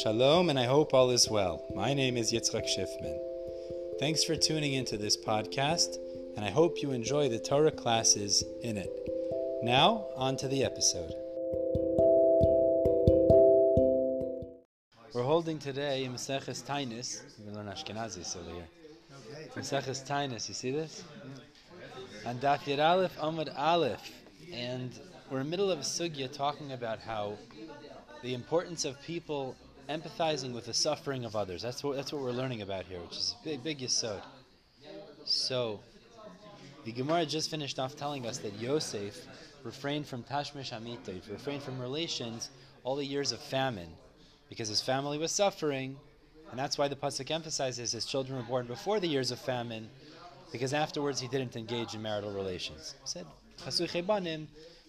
Shalom, and I hope all is well. My name is Yitzchak Schiffman. Thanks for tuning into this podcast, and I hope you enjoy the Torah classes in it. Now, on to the episode. We're holding today Maseches Tainis. We learn Ashkenazis over here. Maseches Tainis, you see this? And Daf Yud Aleph Amud Aleph, and we're in the middle of a sugya talking about how the importance of people empathizing with the suffering of others. That's what that's what we're learning about here, which is a big big yisod. So, the Gemara just finished off telling us that Yosef refrained from tashmish amita, refrained from relations all the years of famine, because his family was suffering, and that's why the pasuk emphasizes his children were born before the years of famine, because afterwards he didn't engage in marital relations. He said chasuche banim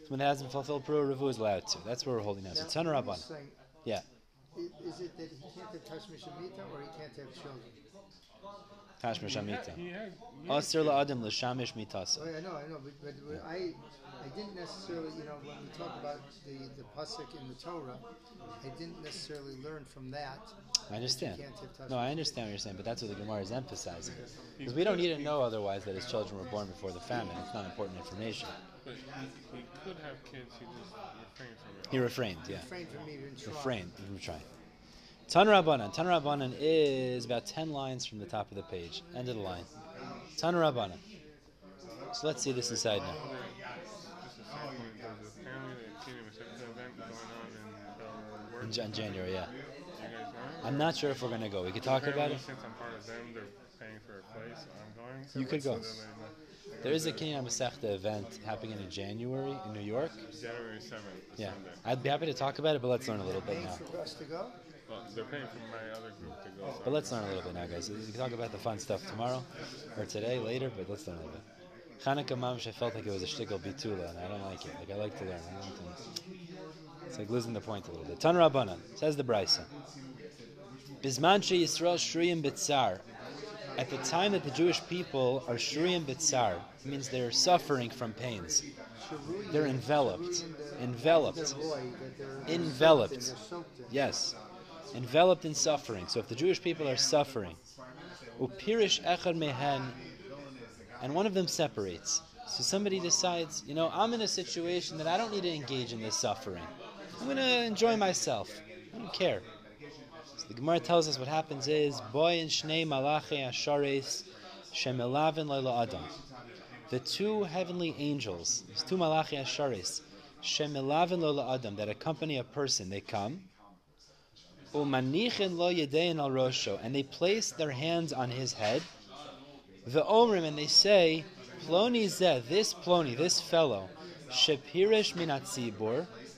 when it hasn't fulfilled pro revu is allowed to. That's where we're holding now. So. Yeah. Is it that he can't have Tashmish Amita or he can't have children? Tashmish amita. He had, Asir la'adim l'shamish mitasa. Oh, I know, I know, but, but but I, I didn't necessarily, you know, when we talk about the, the pasuk in the Torah, I didn't necessarily learn from that. I understand. You No, I understand what you're saying, but that's what the Gemara is emphasizing. Because we don't need to know otherwise that his children were born before the famine. It's not important information. But he, he could have kids. He just refrained from it. He refrained, yeah. Refrain from even trying. Refrained from trying. Tan Rabbanan. Tan Rabbanan is about 10 lines from the top of the page. End of the line. Tan Rabbanan. So let's see this inside now. Just a second. There's apparently the Kinyan Masechta event going on in uh, In Jan- January, yeah. You guys know? I'm not sure if we're going to go. We could talk about Apparently, it. Since I'm part of them, they're paying for a place. I'm going. You could go. So then I- There is a Kinyan Masechta event happening in January in New York. January 7th. Yeah. Sunday. I'd be happy to talk about it, but let's learn a little bit Paying now. for us to go? Well, they're paying for my other group to go. So But let's learn a little bit now, guys. We can talk about the fun stuff tomorrow or today, later, but let's learn a little bit. Chanukah Mamish, I felt like it was a shtickle bitula, and I don't like it. Like, I like to learn. I don't think- It's like losing the point a little bit. Tan Rabbanan, says the Brisa. Bisman she Yisrael shruyim bitzar. At the time that the Jewish people are shruyim bitzar, it means they're suffering from pains. They're enveloped. Enveloped. Enveloped. Yes, enveloped in suffering. So if the Jewish people are suffering, upirish echad mehen, and one of them separates. So somebody decides, you know, I'm in a situation that I don't need to engage in this suffering. I'm going to enjoy myself. I don't care. So the Gemara tells us what happens is boy and shnei malachi ashares shemelavin leila adam. The two heavenly angels, these two malachi ashares, shemelavin leila adam, that accompany a person, they come. Umanichin lo yedein al rosho, and they place their hands on his head. The omrim, and they say, Ploni zeh, this Ploni, this fellow, shepirish minat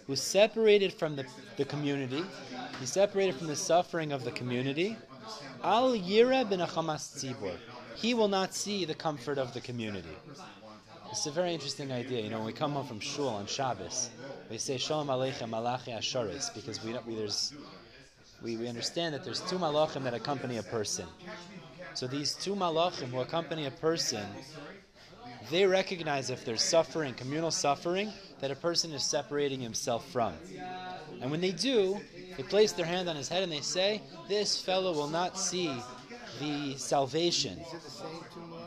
who separated from the, the community, he separated from the suffering of the community. Al yira ben achamas tzibor, he will not see the comfort of the community. It's a very interesting idea. You know, when we come home from shul on Shabbos, we say Shalom Aleichem Malachi Asharis because we, we there's we, we understand that there's two malachim that accompany a person. So these two malachim who accompany a person, they recognize if there's suffering, communal suffering, that a person is separating himself from. And when they do, they place their hand on his head and they say, This fellow will not see the salvation.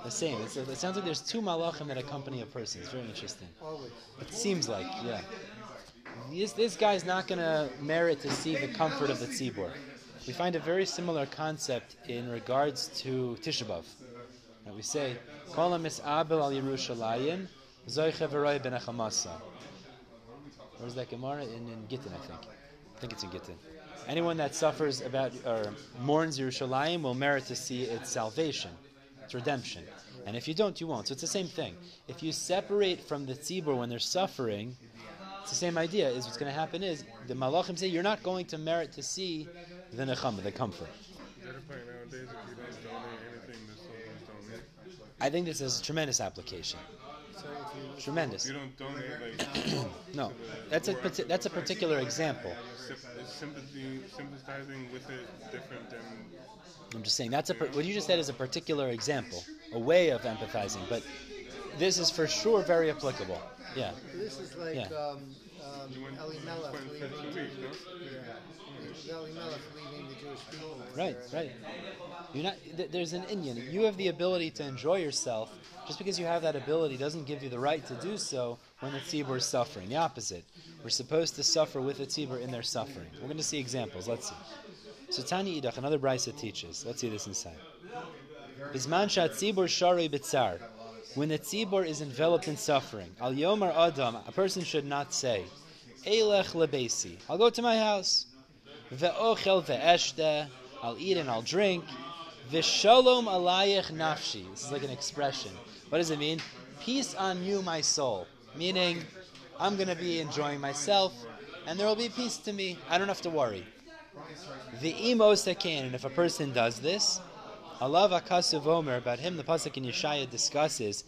The same. It's, it sounds like there's two malachim that accompany a person. It's very interesting. It seems like, yeah. This, this guy's not going to merit to see the comfort of the tzibur. We find a very similar concept in regards to Tisha B'Av. We say, Kol al Yerushalayim, zoiche v'roi ben achamasa. Where's that Gemara? In, in Gittin, I think. I think it's in Gittin. Anyone that suffers about or mourns Yerushalayim will merit to see its salvation, its redemption. And if you don't, you won't. So it's the same thing. If you separate from the tzibur when they're suffering, it's the same idea. Is what's going to happen is the malachim say you're not going to merit to see the nechama, the comfort. They're playing nowadays. If you don't donate anything, the soldiers don't need. I think this is a tremendous application. So if you Tremendous. You don't donate like No, that's a that's a particular example. sympathy, sympathizing with it different than I'm just saying that's a what you just said is a particular example, a way of empathizing. But this is for sure very applicable. Yeah. This is like Yeah. um, um, Elimelech went leaving. fifteen weeks, no? Yeah. Leaving the Jewish people. Right, there. right. You're not. Th- there's an Indian. You have the ability to enjoy yourself. Just because you have that ability doesn't give you the right to do so when the tzibur is suffering. The opposite. We're supposed to suffer with the tzibur in their suffering. We're going to see examples. Let's see. So Tanya Idach, another brisa teaches. Let's see this inside. Bizman shat tzibur shari bitzar. When the tzibur is enveloped in suffering, al yomar adam, a person should not say, Eilech lebesi. I'll go to my house. Ve'ochel ve'eshte. I'll eat and I'll drink. V'shalom alayich nafshi. This is like an expression. What does it mean? Peace on you, my soul. Meaning, I'm going to be enjoying myself, and there will be peace to me. I don't have to worry. The imos and if a person does this, Allah Akasuv Omer, about him, the Pasuk in Yeshaya discusses,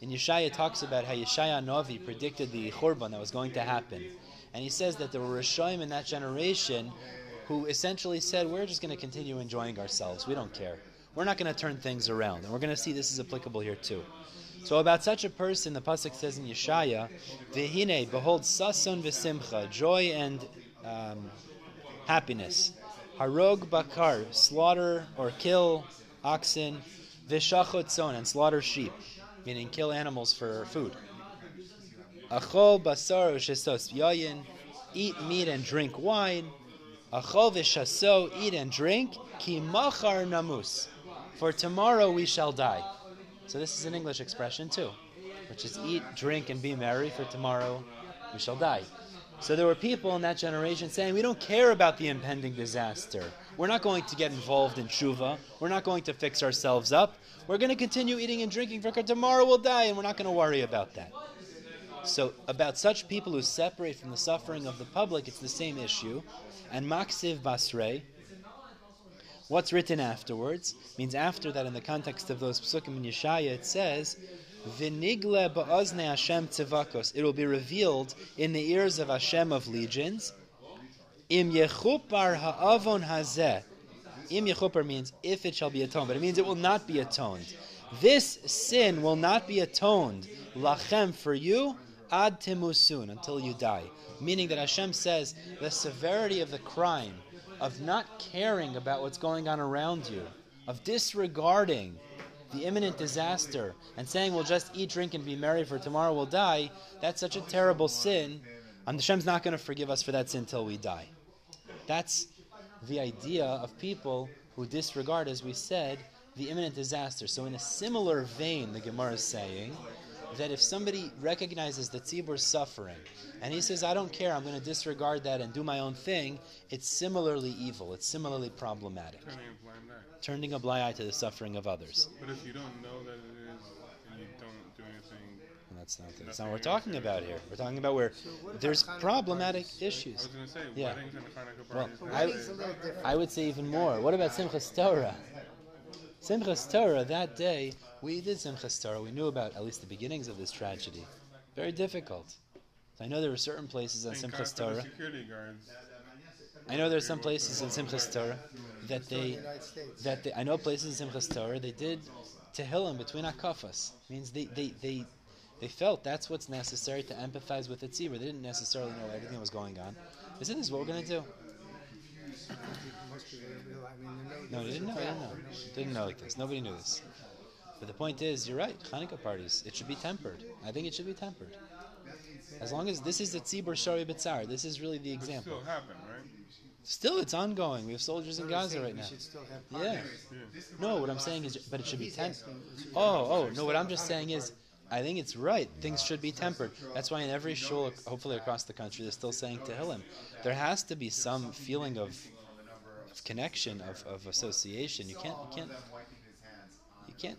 and Yeshaya talks about how Yeshaya Novi predicted the Churban that was going to happen. And he says that there were Rishoim in that generation who essentially said, We're just going to continue enjoying ourselves. We don't care. We're not going to turn things around. And we're going to see this is applicable here too. So about such a person, the Pasuk says in Yeshaya, Vihine, behold, sason v'simcha, joy and um, happiness. Harog bakar, slaughter or kill oxen, v'shachot tzon, and slaughter sheep, meaning kill animals for food. Achol basar shesos yayin, eat meat and drink wine. Achol v'shaso, eat and drink, ki machar namus, for tomorrow we shall die. So this is an English expression too, which is eat, drink, and be merry, for tomorrow we shall die. So there were people in that generation saying, we don't care about the impending disaster. We're not going to get involved in tshuva. We're not going to fix ourselves up. We're going to continue eating and drinking for tomorrow we'll die, and we're not going to worry about that. So about such people who separate from the suffering of the public, it's the same issue. And Maksiv Basrei, what's written afterwards, means after that in the context of those psukim in Yeshaya, it says, Vinigle ba'ozne Hashem tzivakos. It will be revealed in the ears of Hashem of legions. Im yechupar ha'avon hazeh. Im yechupar means if it shall be atoned, but it means it will not be atoned. This sin will not be atoned, lachem, for you, ad timusun, until you die. Meaning that Hashem says the severity of the crime of not caring about what's going on around you, of disregarding the imminent disaster and saying we'll just eat, drink, and be merry for tomorrow we'll die, that's such a terrible sin. And Hashem's not going to forgive us for that sin until we die. That's the idea of people who disregard, as we said, the imminent disaster. So, in a similar vein, the Gemara is saying that if somebody recognizes that tzibur suffering and he says, I don't care, I'm going to disregard that and do my own thing, it's similarly evil. It's similarly problematic. Turning a blind eye. Turning a blind eye to the suffering of others. But if you don't know that it is, and you don't do anything, And that's not, that's not what we're talking about here. We're talking about where there's problematic I issues. was going to say, Yeah. weddings and Hanukkah Well. I, Wedding's a little different. I would say even more. What about Simchas Torah? Simchas Torah, that day, we did Simchas Torah. We knew about at least the beginnings of this tragedy. Very difficult. I know there were certain places on Thank Simchas Torah. security guards. I know there's some places in Simchas Torah that they, that they, I know places in Simchas Torah they did Tehillim between Akafas. Means they, they, they, they felt that's what's necessary to empathize with the tzibur. They didn't necessarily know everything that was going on. They said, this is what we're going to do. Most people didn't realize. I mean, there No, no, they didn't know. They didn't know. Didn't know like this. Nobody knew this. But the point is, you're right. Hanukkah parties, it should be tempered. I think it should be tempered. As long as this is the tzibur shari b'tzar, this is really the example. still happen, right? Still, it's ongoing. We have soldiers in Gaza right now. still have Yeah. parties. No, what I'm saying is, but it should be tempered. asking, it should be Oh, oh, no, what I'm just saying is, I think it's right. Things should be tempered. That's why in every shul, hopefully across the country, they're still saying Tehillim. There has to be some feeling of, of connection, of, of association. You can't, you can't, you can't.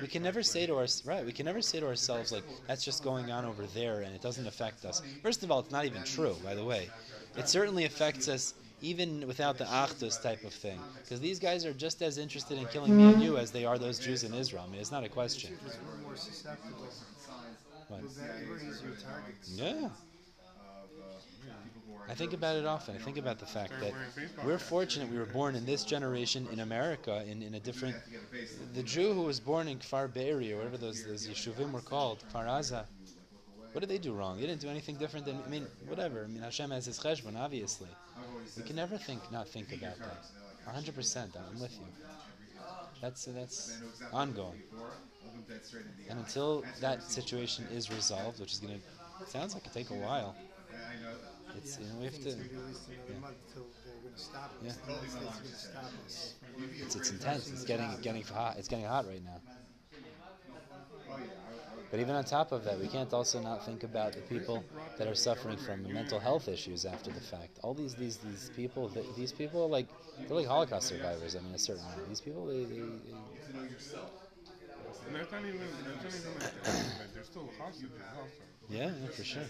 We can never say to our right. We can never say to ourselves like that's just going on over there and it doesn't affect us. First of all, it's not even true. By the way, it certainly affects us even without the achdus type of thing, because these guys are just as interested in killing me and you as they are those Jews in Israel. I mean, it's not a question. What? Yeah. I think about it often. I think about the fact that we're fortunate we were born in this generation in America in, in a different. The Jew who was born in Kfar Be'eri, or whatever those, those yeshuvim were called, Kfar Aza, What did they do wrong? They didn't do anything different than I mean, whatever. I mean, Hashem has His cheshbon, obviously. We can never think not think about that. 100. percent I'm with you. That's that's ongoing. And until that situation is resolved, which is going to sounds like it take a while. It's you know we have to. it's gonna be at least another yeah. month till they're going to stop us. Yeah. The United States is going to stop us. It's, it's intense. It's getting getting hot. It's getting hot right now. But even on top of that, we can't also not think about the people that are suffering from mental health issues after the fact. All these these these people, th- these people are like they're like Holocaust survivors. I mean, a certain way. These people, they, they, they And that's not even, that's not even like, the, like they're still hostages also. yeah, yeah, for sure.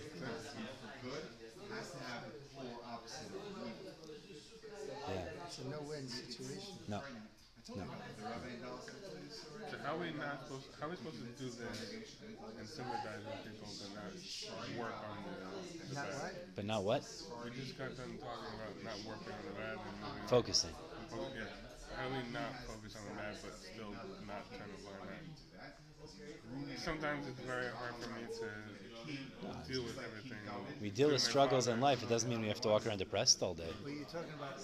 Yeah, It's a no-win situation. no, no. So how are we not supposed, how are we supposed to do this and sympathize with people to not work on the, the Not what? But not what? We just got done talking about not working on the bad and moving Focusing. Oh, yeah. How do we not focus on the bad but still not trying to learn that? Sometimes it's very hard for me to deal with everything. We deal with struggles in life. It doesn't mean we have to walk around depressed all day. Well, you're talking about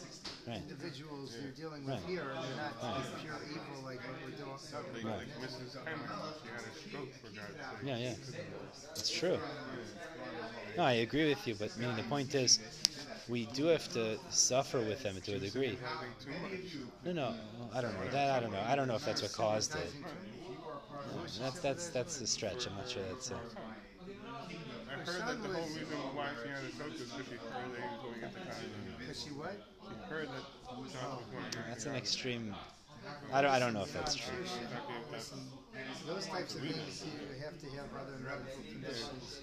Right. individuals you're dealing with Right. here, and they're not like pure evil like what we're doing. Like, Right. like Mrs. Hammer, she had a stroke for God's sake. Yeah, yeah. It's true. No, I agree with you, but meaning the point is, we do have to suffer with them to a degree. Having too much. No, no, I don't know. That I don't know. I don't know if that's what caused it. No, that's that's that's a stretch. I'm not sure that's. Uh, I heard that the whole reason why she had a stroke is because she heard that he was going into college. Because she what? She heard that John was going into that's an extreme. I don't. I don't know if that's true. Exactly if that's- Those types of things, you have to have other medical conditions.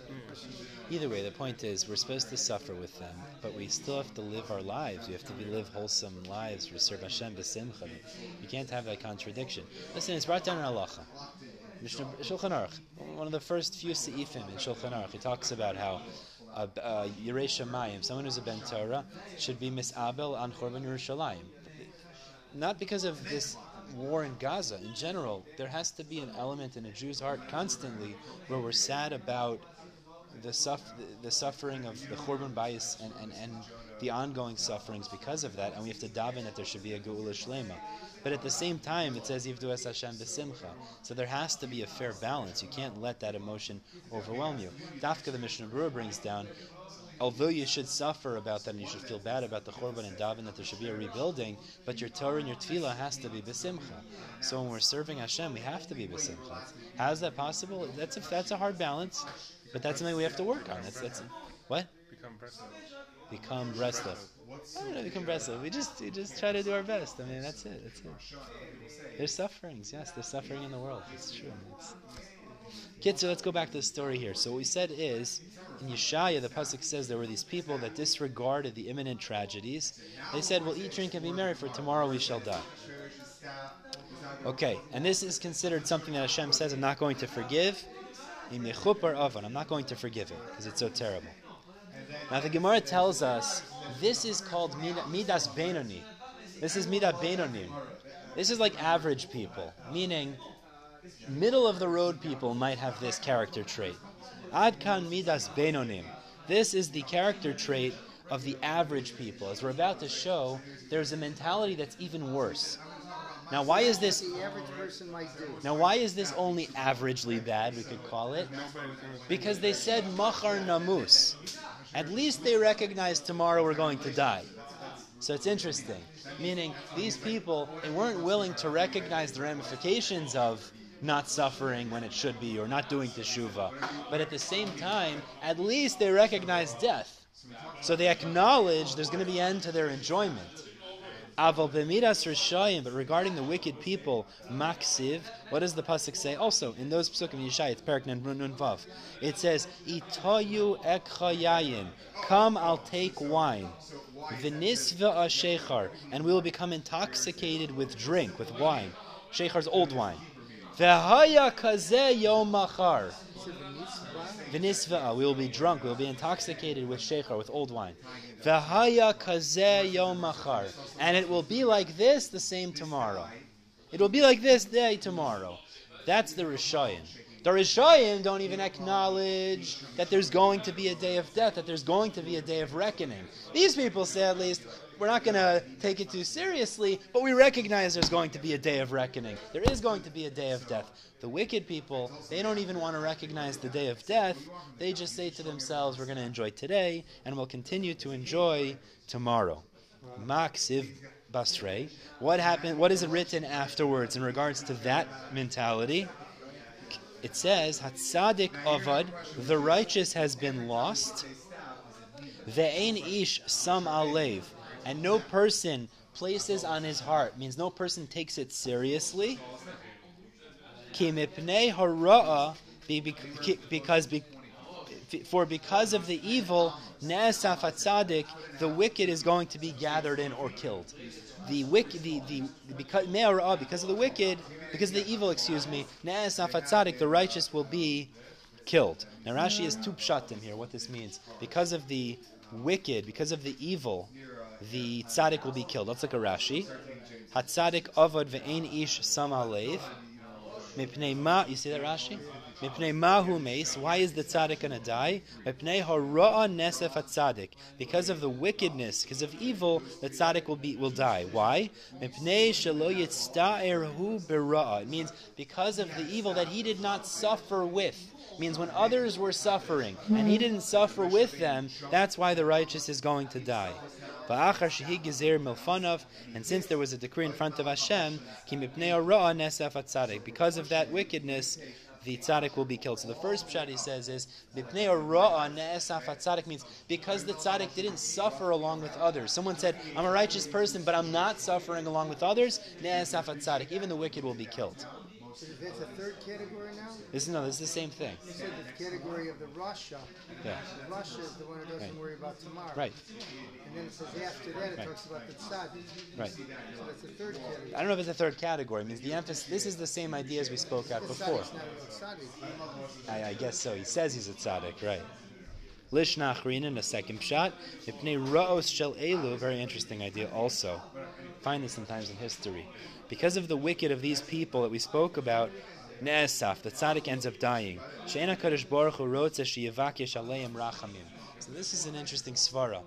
Either way, the point is, we're supposed to suffer with them, but we still have to live our lives. We have to live wholesome lives. We serve Hashem b'simcha. You can't have that contradiction. Listen, it's brought down in halacha. Shulchan Aruch, one of the first few seifim in Shulchan Aruch, he talks about how Yirei Shamayim, someone who's a Ben Torah, should be misabel on Chorban Yerushalayim. Not because of this war in Gaza. In general, there has to be an element in a Jew's heart constantly where we're sad about the, suff- the suffering of the Chorban bias and, and, and the ongoing sufferings because of that, and we have to daven that there should be a Geula Shlema. But at the same time, it says Yivdu es Hashem b'simcha. So there has to be a fair balance. You can't let that emotion overwhelm you. Dafka the Mishnah Berurah brings down, although you should suffer about that and you should feel bad about the Chorban and daven that there should be a rebuilding, but your Torah and your Tefillah has to be b'simcha. So when we're serving Hashem, we have to be b'simcha. How is that possible? That's a, that's a hard balance, but that's something we have to work on. That's, that's what? become Breslov. Become restless. I don't know, become restless. We just we just try to do our best. I mean, that's it. That's it. There's sufferings. Yes, there's suffering in the world. It's true. It's... Kids, so let's go back to the story here. So what we said is, in Yeshaya, the pasuk says there were these people that disregarded the imminent tragedies. They said, "We'll eat, drink, and be merry, for tomorrow we shall die." Okay, and this is considered something that Hashem says, "I'm not going to forgive." Im yechupar avan. I'm not going to forgive it because it's so terrible. Now the Gemara tells us this is called midas benoni. This is Midas Benoni. This is like average people, meaning middle of the road people might have this character trait. Adkan midas benonim. This is the character trait of the average people. As we're about to show, there's a mentality that's even worse. Now, why is this? Now, why is this only averagely bad? We could call it because they said machar namus. At least they recognize tomorrow we're going to die. So it's interesting, meaning these people they weren't willing to recognize the ramifications of not suffering when it should be or not doing teshuva, but at the same time, at least they recognize death. So they acknowledge there's going to be end to their enjoyment. Aval rishayim, but regarding the wicked people, maksiv. What does the pasuk say? Also in those pasuk of Yeshaya, it's Perak Nun Vav. It says, "Itayu ekhayayin, come, I'll take wine." V'nisva shechar, and we will become intoxicated with drink, with wine. Shechar's old wine. V'haya kazeh machar. Is it a mitzvah? V'nisva, we will be drunk, we will be intoxicated with shechar, with old wine. V'haya kazeh yom machar. And it will be like this the same tomorrow. It will be like this day tomorrow. That's the Rishayim. The Rishayim don't even acknowledge that there's going to be a day of death, that there's going to be a day of reckoning. These people say, at least, we're not going to take it too seriously, but we recognize there's going to be a day of reckoning. There is going to be a day of death. The wicked people, they don't even want to recognize the day of death. They just say to themselves, we're going to enjoy today, and we'll continue to enjoy tomorrow. Maksiv Basre. What happened? What is written afterwards in regards to that mentality? It says, Hatzadik Avad, the righteous has been lost. Ve'ein ish sam alev, and no person places on his heart, means no person takes it seriously. Ki mipnei because for because of the evil, ne'esaf hatzadik, the wicked is going to be gathered in or killed. The wicked, the the because oh, because of the wicked, because of the evil, excuse me, ne'esaf hatzadik, the righteous will be killed. Now Rashi is two pshatim here. What this means, because of the wicked, because of the evil, the tzaddik will be killed. Let's look at Rashi. Hatzadik avad ve'ein ish sam alev. Mipnei ma, you see that Rashi? Mipnei mahu meis. Why is the tzaddik going to die? Mipnei hara'a nesef tzaddik. Because of the wickedness, because of evil, the tzaddik will be will die. Why? Mipnei shelo yitzta'erhu bera'a. It means because of the evil that he did not suffer with. It means when others were suffering and he didn't suffer with them, that's why the righteous is going to die. And since there was a decree in front of Hashem, because of that wickedness, the tzaddik will be killed. So the first pshat he says is tzaddik means because the tzaddik didn't suffer along with others. Someone said, "I'm a righteous person, but I'm not suffering along with others." tzaddik, even the wicked will be killed. So that's a third category now? This is no, this is the same thing. You said the category of the Rasha. Yeah. The Rasha is the one who doesn't Right. worry about tomorrow. Right. And then it says after that it Right. talks about the tzaddik. Right. So that's the third category. I don't know if it's a third category. It means the emphasis. This is the same idea as we spoke The before. a. I, I guess so. He says he's a tzaddik, right? Lishna Achrina in the second shot. Ipnei Ra'os Shel Elu, very interesting idea also. Find this sometimes in history. Because of the wicked of these people that we spoke about, Ne'esaf, the tzaddik ends up dying. She'ena Kadosh Baruch Hu rotze she'yevakesh aleim rachamim. So this is an interesting svara.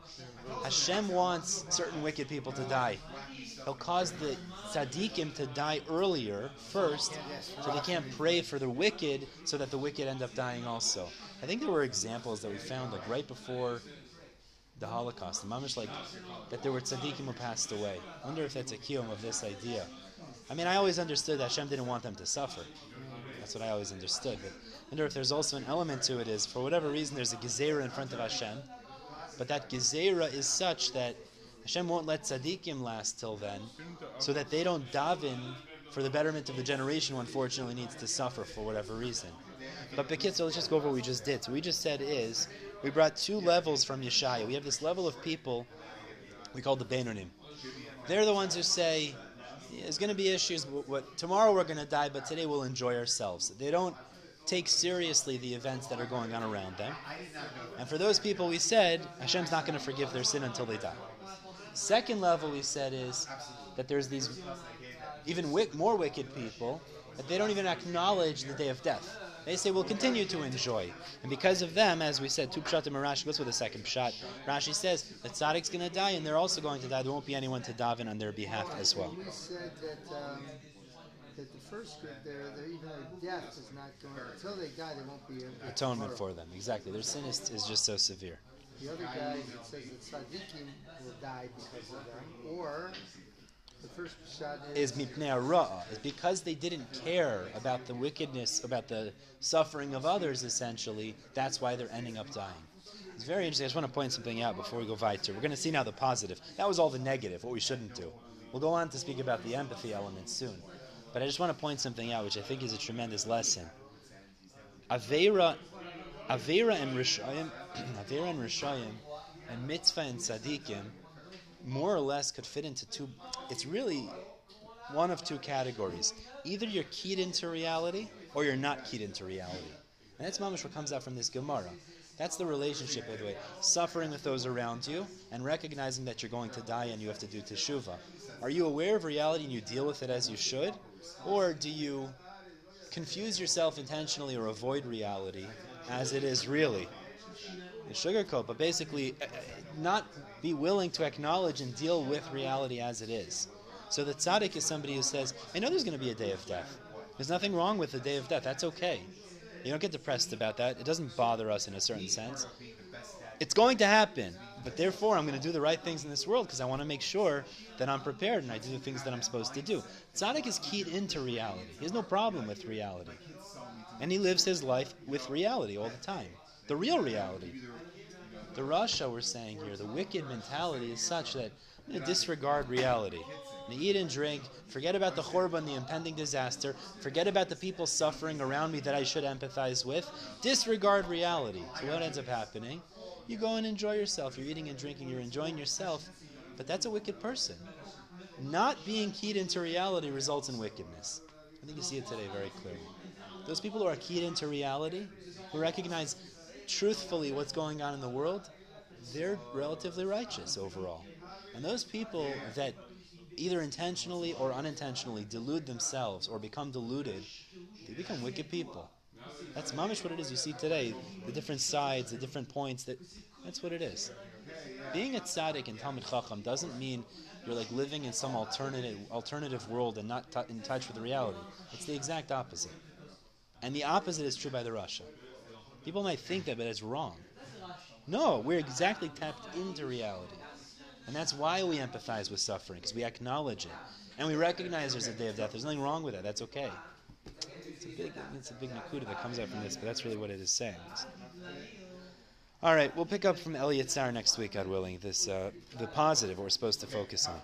Hashem wants certain wicked people to die. He'll cause the tzaddikim to die earlier, first, so they can't pray for the wicked, so that the wicked end up dying also. I think there were examples that we found, like right before the Holocaust, the mamish like that there were tzaddikim who passed away. I wonder if that's a kiyum of this idea. I mean, I always understood that Hashem didn't want them to suffer. That's what I always understood. But I wonder if there's also an element to it is, for whatever reason, there's a gezerah in front of Hashem, but that gezerah is such that Hashem won't let tzaddikim last till then, so that they don't daven for the betterment of the generation who unfortunately needs to suffer for whatever reason. But Bekitza, let's just go over what we just did. So we just said is, we brought two levels from Yeshaya. We have this level of people we call the Beinonim. They're the ones who say, there's going to be issues. What, what, tomorrow we're going to die, but today we'll enjoy ourselves. They don't take seriously the events that are going on around them. And for those people, we said Hashem's not going to forgive their sin until they die. Second level, we said, is that there's these even wick, more wicked people that they don't even acknowledge the day of death. They say we'll continue to enjoy, and because of them, as we said, two pshat and Rashi goes with a second pshat. Rashi says the tzaddik's going to die, and they're also going to die. There won't be anyone to daven on their behalf as well. We said that um, that the first group there, that even though death is not going until they die, there won't be Atonement for them, exactly. Their sin is, is just so severe. The other guy that says that tzaddikim will die because of them, or the first shot is mipnei hara, is because they didn't care about the wickedness, about the suffering of others. Essentially, that's why they're ending up dying. It's very interesting. I just want to point something out before we go weiter. We're going to see now the positive. That was all the negative, what we shouldn't do. We'll go on to speak about the empathy element soon. But I just want to point something out, which I think is a tremendous lesson. Avera, Avera and Rishayim, Avera and Rishayim, and Mitzvah and Tzaddikim, more or less could fit into two. It's really one of two categories. Either you're keyed into reality, or you're not keyed into reality. And that's mamish what comes out from this Gemara. That's the relationship, by the way. Suffering with those around you, and recognizing that you're going to die and you have to do teshuva. Are you aware of reality and you deal with it as you should, or do you confuse yourself intentionally or avoid reality as it is really. Sugarcoat, but basically uh, uh, not be willing to acknowledge and deal with reality as it is. So the tzaddik is somebody who says, I know there's going to be a day of death. There's nothing wrong with the day of death. That's okay. You don't get depressed about that. It doesn't bother us in a certain sense. It's going to happen, but therefore I'm going to do the right things in this world because I want to make sure that I'm prepared and I do the things that I'm supposed to do. Tzaddik is keyed into reality. He has no problem with reality. And he lives his life with reality all the time. The real reality. The Rasha, we're saying here, the wicked mentality is such that I'm going to disregard reality. I'm going to eat and drink, forget about the Chorban, the impending disaster, forget about the people suffering around me that I should empathize with, disregard reality. So what ends up happening? You go and enjoy yourself. You're eating and drinking, you're enjoying yourself, but that's a wicked person. Not being keyed into reality results in wickedness. I think you see it today very clearly. Those people who are keyed into reality, who recognize truthfully what's going on in the world, they're relatively righteous overall. And those people that either intentionally or unintentionally delude themselves or become deluded, they become wicked people. That's mamish what it is you see today. The different sides, the different points. That that's what it is. Being a tzaddik and Talmud Chacham doesn't mean you're like living in some alternative alternative world and not t- in touch with the reality. It's the exact opposite. And the opposite is true by the Rasha. People might think that, but it's wrong. No, we're exactly tapped into reality. And that's why we empathize with suffering, because we acknowledge it. And we recognize there's a day of death. There's nothing wrong with that. That's okay. It's a big, it's a big nakuda that comes out from this, but that's really what it is saying. All right, we'll pick up from Elliot Sar next week, God willing, this, uh, the positive we're supposed to focus on.